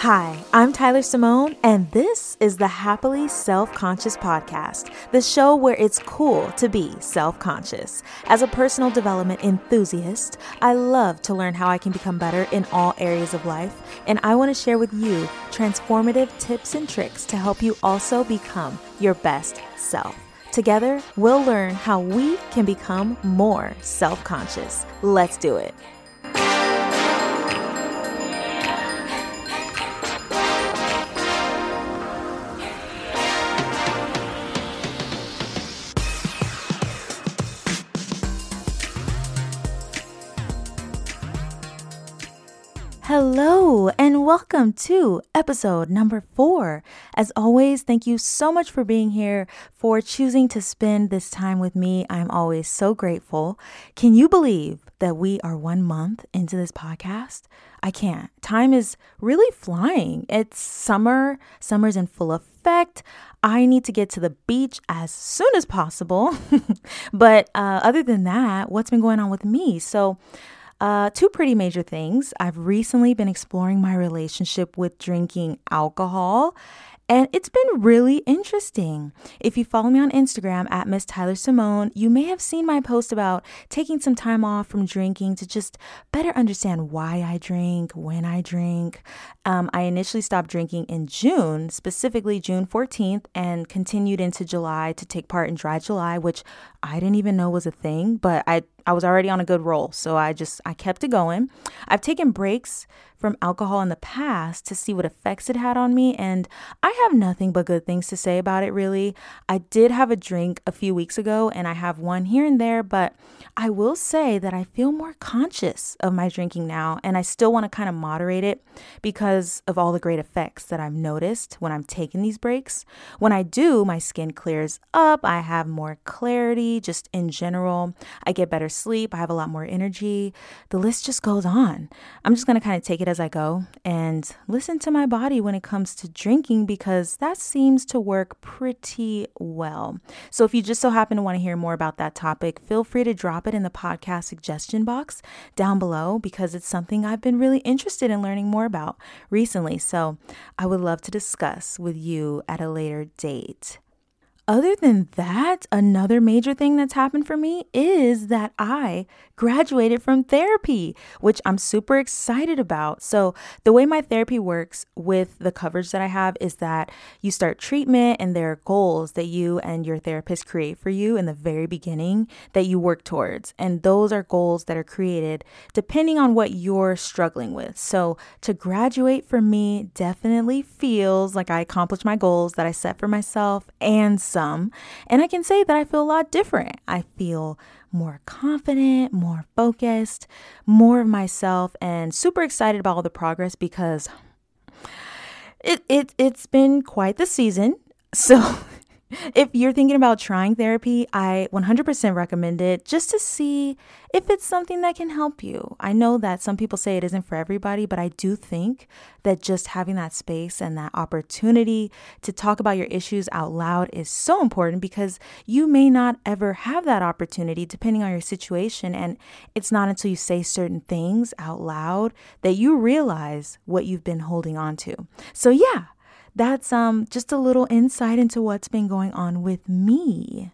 Hi, I'm Tyler Simone, and this is the Happily Self Conscious Podcast, the show where it's cool to be self conscious. As a personal development enthusiast, I love to learn how I can become better in all areas of life, and I want to share with you transformative tips and tricks to help you also become your best self. Together, we'll learn how we can become more self conscious. Let's do it. Hello, and welcome to episode number four. As always, thank you so much for being here, for choosing to spend this time with me. I'm always so grateful. Can you believe that we are one month into this podcast? I can't. Time is really flying. It's summer, summer's in full effect. I need to get to the beach as soon as possible. but uh, other than that, what's been going on with me? So, uh, two pretty major things. I've recently been exploring my relationship with drinking alcohol and it's been really interesting. If you follow me on Instagram at Miss Tyler Simone, you may have seen my post about taking some time off from drinking to just better understand why I drink, when I drink. Um, I initially stopped drinking in June, specifically June 14th, and continued into July to take part in Dry July, which I didn't even know was a thing, but I I was already on a good roll, so I just I kept it going. I've taken breaks from alcohol in the past to see what effects it had on me, and I have nothing but good things to say about it, really. I did have a drink a few weeks ago, and I have one here and there, but I will say that I feel more conscious of my drinking now, and I still want to kind of moderate it because of all the great effects that I've noticed when I'm taking these breaks. When I do, my skin clears up, I have more clarity just in general, I get better sleep, I have a lot more energy. The list just goes on. I'm just going to kind of take it as I go and listen to my body when it comes to drinking because that seems to work pretty well. So if you just so happen to want to hear more about that topic, feel free to drop it in the podcast suggestion box down below because it's something I've been really interested in learning more about recently. So I would love to discuss with you at a later date other than that, another major thing that's happened for me is that I graduated from therapy, which I'm super excited about. So, the way my therapy works with the coverage that I have is that you start treatment and there are goals that you and your therapist create for you in the very beginning that you work towards. And those are goals that are created depending on what you're struggling with. So, to graduate for me definitely feels like I accomplished my goals that I set for myself and some some. And I can say that I feel a lot different. I feel more confident, more focused, more of myself, and super excited about all the progress because it, it it's been quite the season. So if you're thinking about trying therapy, I 100% recommend it just to see if it's something that can help you. I know that some people say it isn't for everybody, but I do think that just having that space and that opportunity to talk about your issues out loud is so important because you may not ever have that opportunity depending on your situation. And it's not until you say certain things out loud that you realize what you've been holding on to. So, yeah that's um just a little insight into what's been going on with me.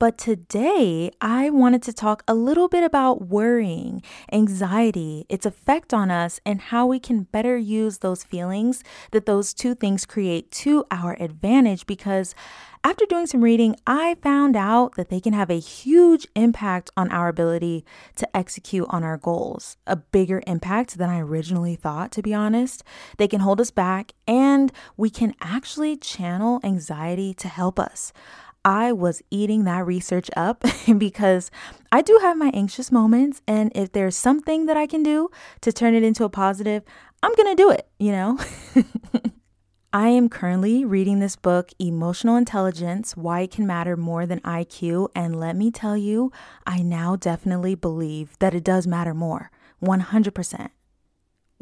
But today, I wanted to talk a little bit about worrying, anxiety, its effect on us, and how we can better use those feelings that those two things create to our advantage. Because after doing some reading, I found out that they can have a huge impact on our ability to execute on our goals, a bigger impact than I originally thought, to be honest. They can hold us back, and we can actually channel anxiety to help us. I was eating that research up because I do have my anxious moments. And if there's something that I can do to turn it into a positive, I'm going to do it, you know? I am currently reading this book, Emotional Intelligence Why It Can Matter More Than IQ. And let me tell you, I now definitely believe that it does matter more 100%.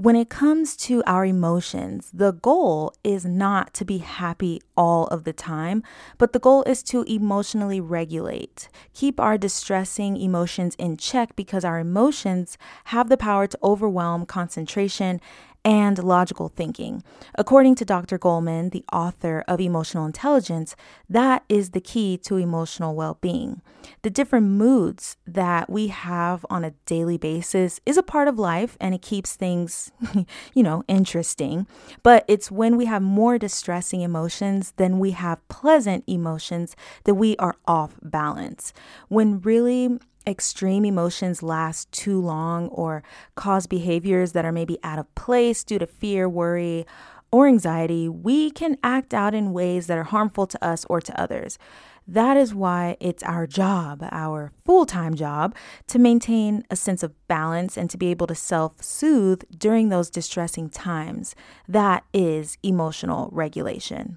When it comes to our emotions, the goal is not to be happy all of the time, but the goal is to emotionally regulate, keep our distressing emotions in check because our emotions have the power to overwhelm concentration and logical thinking. According to Dr. Goleman, the author of Emotional Intelligence, that is the key to emotional well being. The different moods that we have on a daily basis is a part of life and it keeps things, you know, interesting. But it's when we have more distressing emotions than we have pleasant emotions that we are off balance. When really extreme emotions last too long or cause behaviors that are maybe out of place due to fear, worry, or anxiety, we can act out in ways that are harmful to us or to others. That is why it's our job, our full time job, to maintain a sense of balance and to be able to self soothe during those distressing times. That is emotional regulation.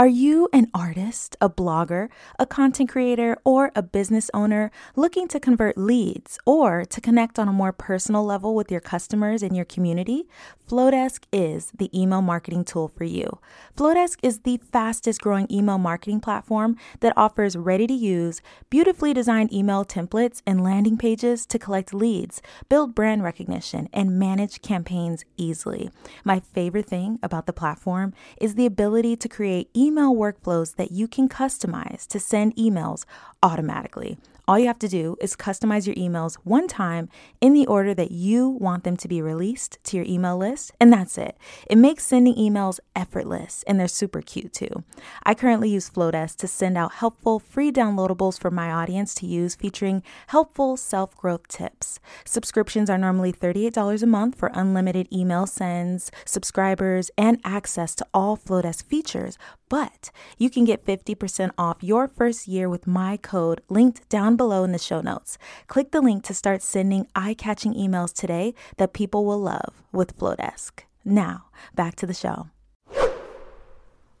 Are you an artist, a blogger, a content creator, or a business owner looking to convert leads or to connect on a more personal level with your customers in your community? Flowdesk is the email marketing tool for you. Flowdesk is the fastest growing email marketing platform that offers ready to use, beautifully designed email templates and landing pages to collect leads, build brand recognition, and manage campaigns easily. My favorite thing about the platform is the ability to create email email workflows that you can customize to send emails automatically. All you have to do is customize your emails one time in the order that you want them to be released to your email list, and that's it. It makes sending emails effortless, and they're super cute too. I currently use Flowdesk to send out helpful free downloadables for my audience to use featuring helpful self growth tips. Subscriptions are normally $38 a month for unlimited email sends, subscribers, and access to all Flowdesk features, but you can get 50% off your first year with my code linked down below in the show notes. Click the link to start sending eye catching emails today that people will love with Flowdesk. Now, back to the show.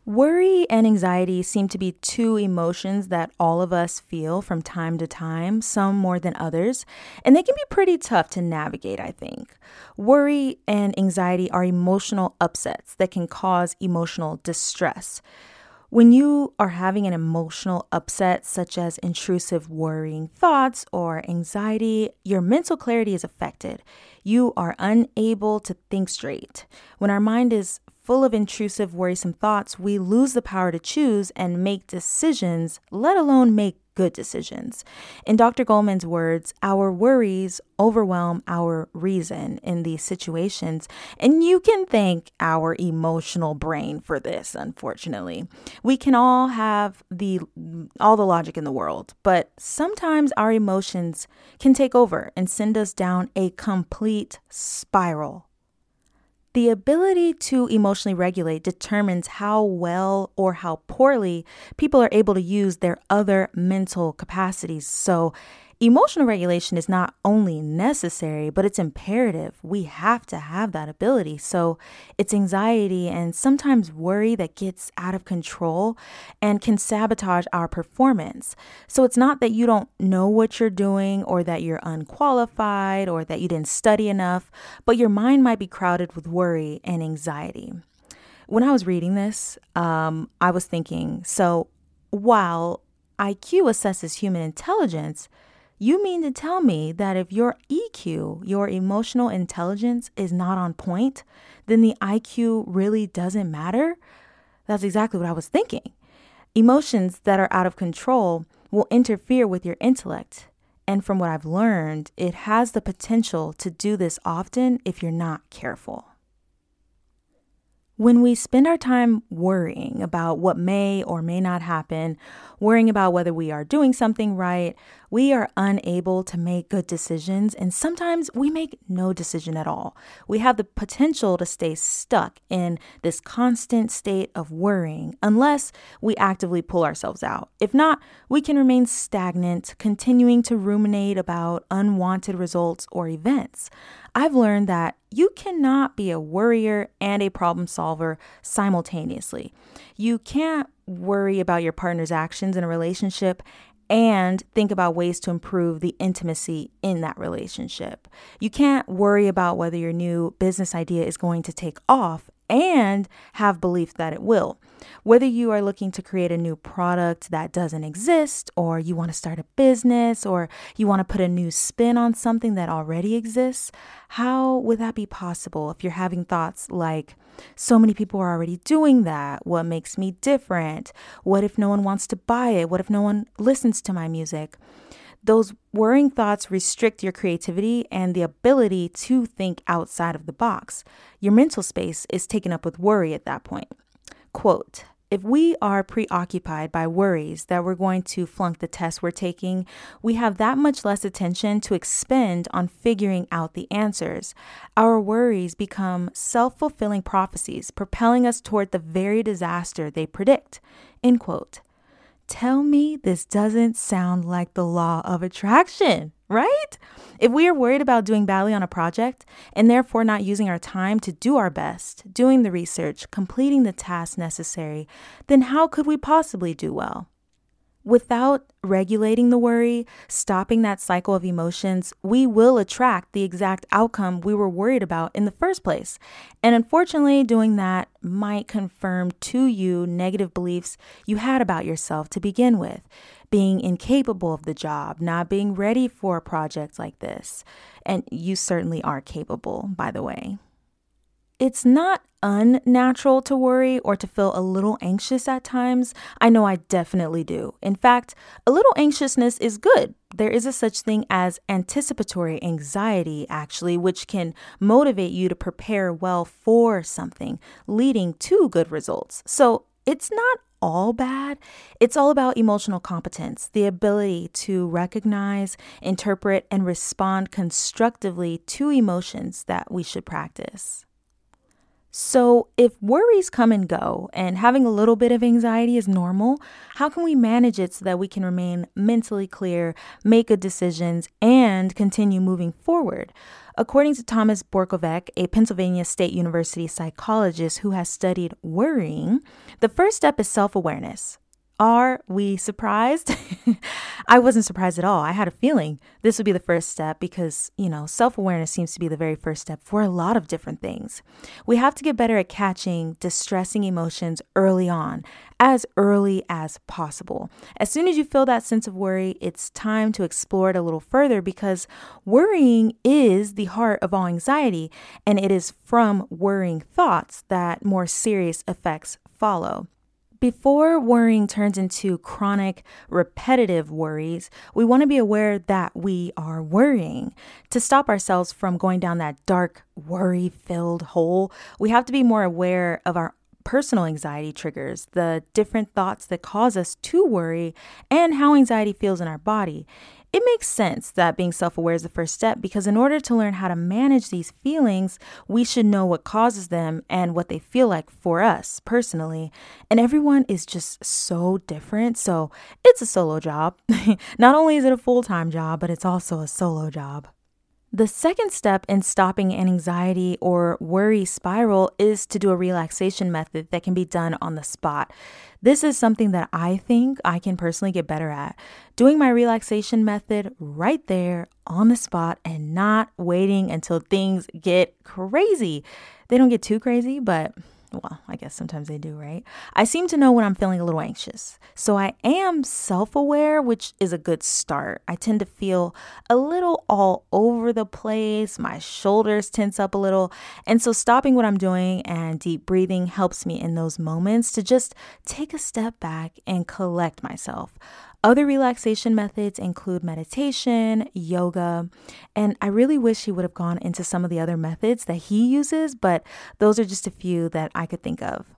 Worry and anxiety seem to be two emotions that all of us feel from time to time, some more than others, and they can be pretty tough to navigate, I think. Worry and anxiety are emotional upsets that can cause emotional distress. When you are having an emotional upset, such as intrusive worrying thoughts or anxiety, your mental clarity is affected. You are unable to think straight. When our mind is full of intrusive, worrisome thoughts, we lose the power to choose and make decisions, let alone make good decisions. In Dr. Goleman's words, our worries overwhelm our reason in these situations, and you can thank our emotional brain for this, unfortunately. We can all have the all the logic in the world, but sometimes our emotions can take over and send us down a complete spiral the ability to emotionally regulate determines how well or how poorly people are able to use their other mental capacities. So, Emotional regulation is not only necessary, but it's imperative. We have to have that ability. So it's anxiety and sometimes worry that gets out of control and can sabotage our performance. So it's not that you don't know what you're doing or that you're unqualified or that you didn't study enough, but your mind might be crowded with worry and anxiety. When I was reading this, um, I was thinking so while IQ assesses human intelligence, you mean to tell me that if your EQ, your emotional intelligence, is not on point, then the IQ really doesn't matter? That's exactly what I was thinking. Emotions that are out of control will interfere with your intellect. And from what I've learned, it has the potential to do this often if you're not careful. When we spend our time worrying about what may or may not happen, worrying about whether we are doing something right, we are unable to make good decisions, and sometimes we make no decision at all. We have the potential to stay stuck in this constant state of worrying unless we actively pull ourselves out. If not, we can remain stagnant, continuing to ruminate about unwanted results or events. I've learned that you cannot be a worrier and a problem solver simultaneously. You can't worry about your partner's actions in a relationship and think about ways to improve the intimacy in that relationship. You can't worry about whether your new business idea is going to take off and have belief that it will. Whether you are looking to create a new product that doesn't exist, or you want to start a business, or you want to put a new spin on something that already exists, how would that be possible if you're having thoughts like, so many people are already doing that? What makes me different? What if no one wants to buy it? What if no one listens to my music? Those worrying thoughts restrict your creativity and the ability to think outside of the box. Your mental space is taken up with worry at that point. Quote, if we are preoccupied by worries that we're going to flunk the test we're taking, we have that much less attention to expend on figuring out the answers. Our worries become self fulfilling prophecies, propelling us toward the very disaster they predict. End quote. Tell me this doesn't sound like the law of attraction, right? If we are worried about doing badly on a project and therefore not using our time to do our best, doing the research, completing the tasks necessary, then how could we possibly do well? Without regulating the worry, stopping that cycle of emotions, we will attract the exact outcome we were worried about in the first place. And unfortunately, doing that might confirm to you negative beliefs you had about yourself to begin with. Being incapable of the job, not being ready for a project like this. And you certainly are capable, by the way. It's not unnatural to worry or to feel a little anxious at times. I know I definitely do. In fact, a little anxiousness is good. There is a such thing as anticipatory anxiety, actually, which can motivate you to prepare well for something, leading to good results. So it's not all bad. It's all about emotional competence, the ability to recognize, interpret, and respond constructively to emotions that we should practice. So, if worries come and go and having a little bit of anxiety is normal, how can we manage it so that we can remain mentally clear, make good decisions, and continue moving forward? According to Thomas Borkovec, a Pennsylvania State University psychologist who has studied worrying, the first step is self awareness. Are we surprised? I wasn't surprised at all. I had a feeling this would be the first step because, you know, self awareness seems to be the very first step for a lot of different things. We have to get better at catching distressing emotions early on, as early as possible. As soon as you feel that sense of worry, it's time to explore it a little further because worrying is the heart of all anxiety, and it is from worrying thoughts that more serious effects follow. Before worrying turns into chronic, repetitive worries, we want to be aware that we are worrying. To stop ourselves from going down that dark, worry filled hole, we have to be more aware of our personal anxiety triggers, the different thoughts that cause us to worry, and how anxiety feels in our body. It makes sense that being self aware is the first step because, in order to learn how to manage these feelings, we should know what causes them and what they feel like for us personally. And everyone is just so different. So it's a solo job. Not only is it a full time job, but it's also a solo job. The second step in stopping an anxiety or worry spiral is to do a relaxation method that can be done on the spot. This is something that I think I can personally get better at. Doing my relaxation method right there on the spot and not waiting until things get crazy. They don't get too crazy, but well, I guess sometimes they do, right? I seem to know when I'm feeling a little anxious. So I am self aware, which is a good start. I tend to feel a little all over the place. My shoulders tense up a little. And so stopping what I'm doing and deep breathing helps me in those moments to just take a step back and collect myself. Other relaxation methods include meditation, yoga, and I really wish he would have gone into some of the other methods that he uses, but those are just a few that I could think of.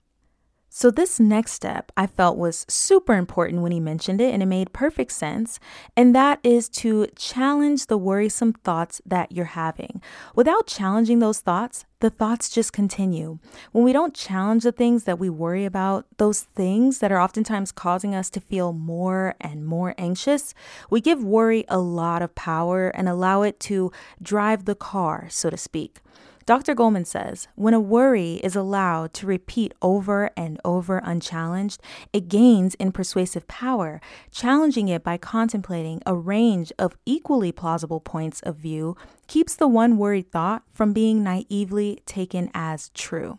So, this next step I felt was super important when he mentioned it, and it made perfect sense. And that is to challenge the worrisome thoughts that you're having. Without challenging those thoughts, the thoughts just continue. When we don't challenge the things that we worry about, those things that are oftentimes causing us to feel more and more anxious, we give worry a lot of power and allow it to drive the car, so to speak. Dr. Goleman says when a worry is allowed to repeat over and over unchallenged, it gains in persuasive power. Challenging it by contemplating a range of equally plausible points of view keeps the one worried thought from being naively taken as true.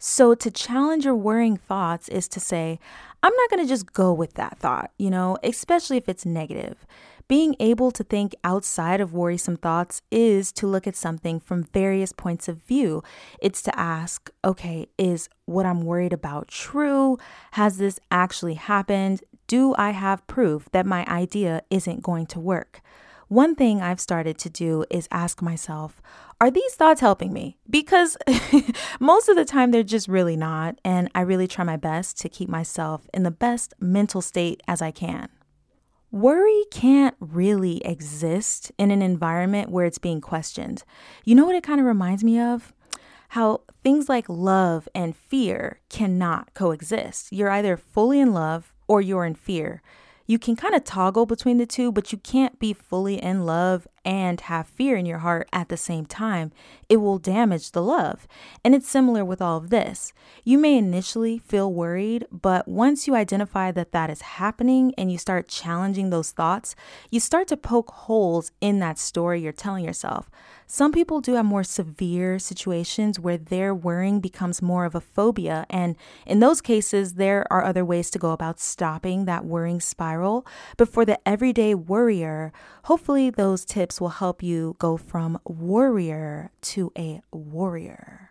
So, to challenge your worrying thoughts is to say, I'm not going to just go with that thought, you know, especially if it's negative. Being able to think outside of worrisome thoughts is to look at something from various points of view. It's to ask, okay, is what I'm worried about true? Has this actually happened? Do I have proof that my idea isn't going to work? One thing I've started to do is ask myself, are these thoughts helping me? Because most of the time they're just really not. And I really try my best to keep myself in the best mental state as I can. Worry can't really exist in an environment where it's being questioned. You know what it kind of reminds me of? How things like love and fear cannot coexist. You're either fully in love or you're in fear. You can kind of toggle between the two, but you can't be fully in love and have fear in your heart at the same time. It will damage the love. And it's similar with all of this. You may initially feel worried, but once you identify that that is happening and you start challenging those thoughts, you start to poke holes in that story you're telling yourself. Some people do have more severe situations where their worrying becomes more of a phobia. And in those cases, there are other ways to go about stopping that worrying spiral. But for the everyday worrier, hopefully those tips will help you go from worrier to a warrior.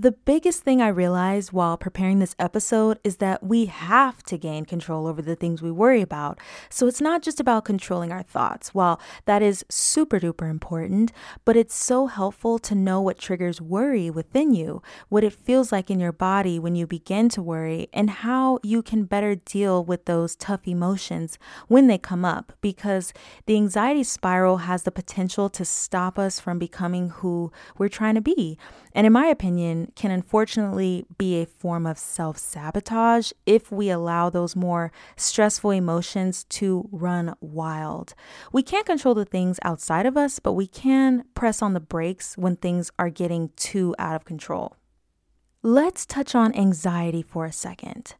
The biggest thing I realized while preparing this episode is that we have to gain control over the things we worry about. So it's not just about controlling our thoughts. While that is super duper important, but it's so helpful to know what triggers worry within you, what it feels like in your body when you begin to worry, and how you can better deal with those tough emotions when they come up. Because the anxiety spiral has the potential to stop us from becoming who we're trying to be. And in my opinion, can unfortunately be a form of self sabotage if we allow those more stressful emotions to run wild. We can't control the things outside of us, but we can press on the brakes when things are getting too out of control. Let's touch on anxiety for a second.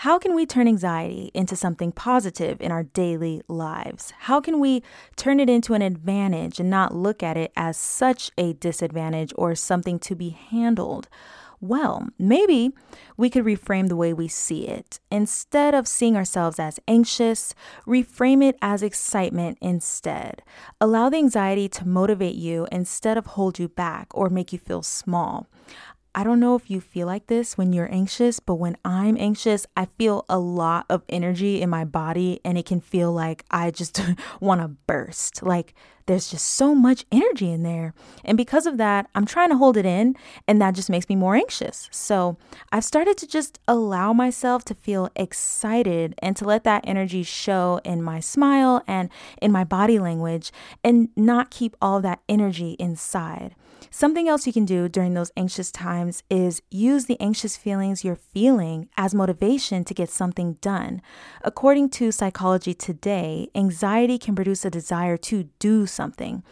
How can we turn anxiety into something positive in our daily lives? How can we turn it into an advantage and not look at it as such a disadvantage or something to be handled? Well, maybe we could reframe the way we see it. Instead of seeing ourselves as anxious, reframe it as excitement instead. Allow the anxiety to motivate you instead of hold you back or make you feel small. I don't know if you feel like this when you're anxious, but when I'm anxious, I feel a lot of energy in my body and it can feel like I just want to burst. Like there's just so much energy in there. And because of that, I'm trying to hold it in and that just makes me more anxious. So I've started to just allow myself to feel excited and to let that energy show in my smile and in my body language and not keep all that energy inside. Something else you can do during those anxious times is use the anxious feelings you're feeling as motivation to get something done. According to Psychology Today, anxiety can produce a desire to do something.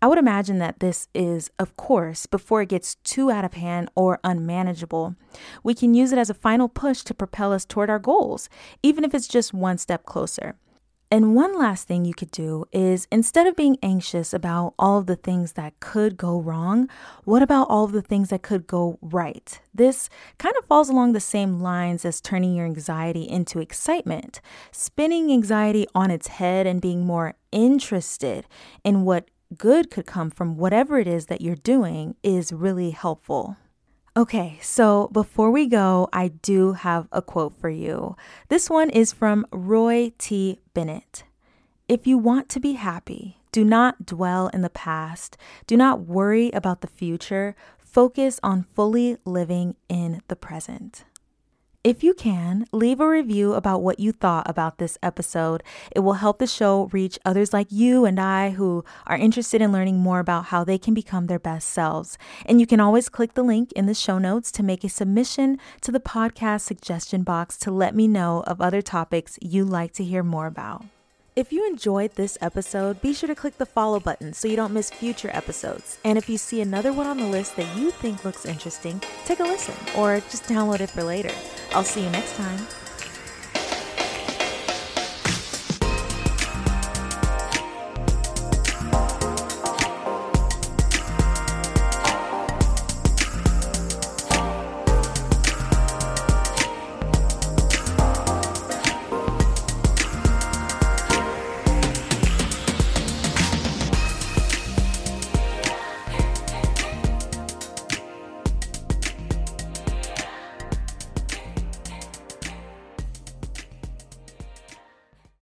I would imagine that this is, of course, before it gets too out of hand or unmanageable. We can use it as a final push to propel us toward our goals, even if it's just one step closer. And one last thing you could do is instead of being anxious about all of the things that could go wrong, what about all of the things that could go right? This kind of falls along the same lines as turning your anxiety into excitement, spinning anxiety on its head and being more interested in what good could come from whatever it is that you're doing is really helpful. Okay, so before we go, I do have a quote for you. This one is from Roy T. Bennett. If you want to be happy, do not dwell in the past. Do not worry about the future. Focus on fully living in the present. If you can, leave a review about what you thought about this episode. It will help the show reach others like you and I who are interested in learning more about how they can become their best selves. And you can always click the link in the show notes to make a submission to the podcast suggestion box to let me know of other topics you'd like to hear more about. If you enjoyed this episode, be sure to click the follow button so you don't miss future episodes. And if you see another one on the list that you think looks interesting, take a listen or just download it for later. I'll see you next time.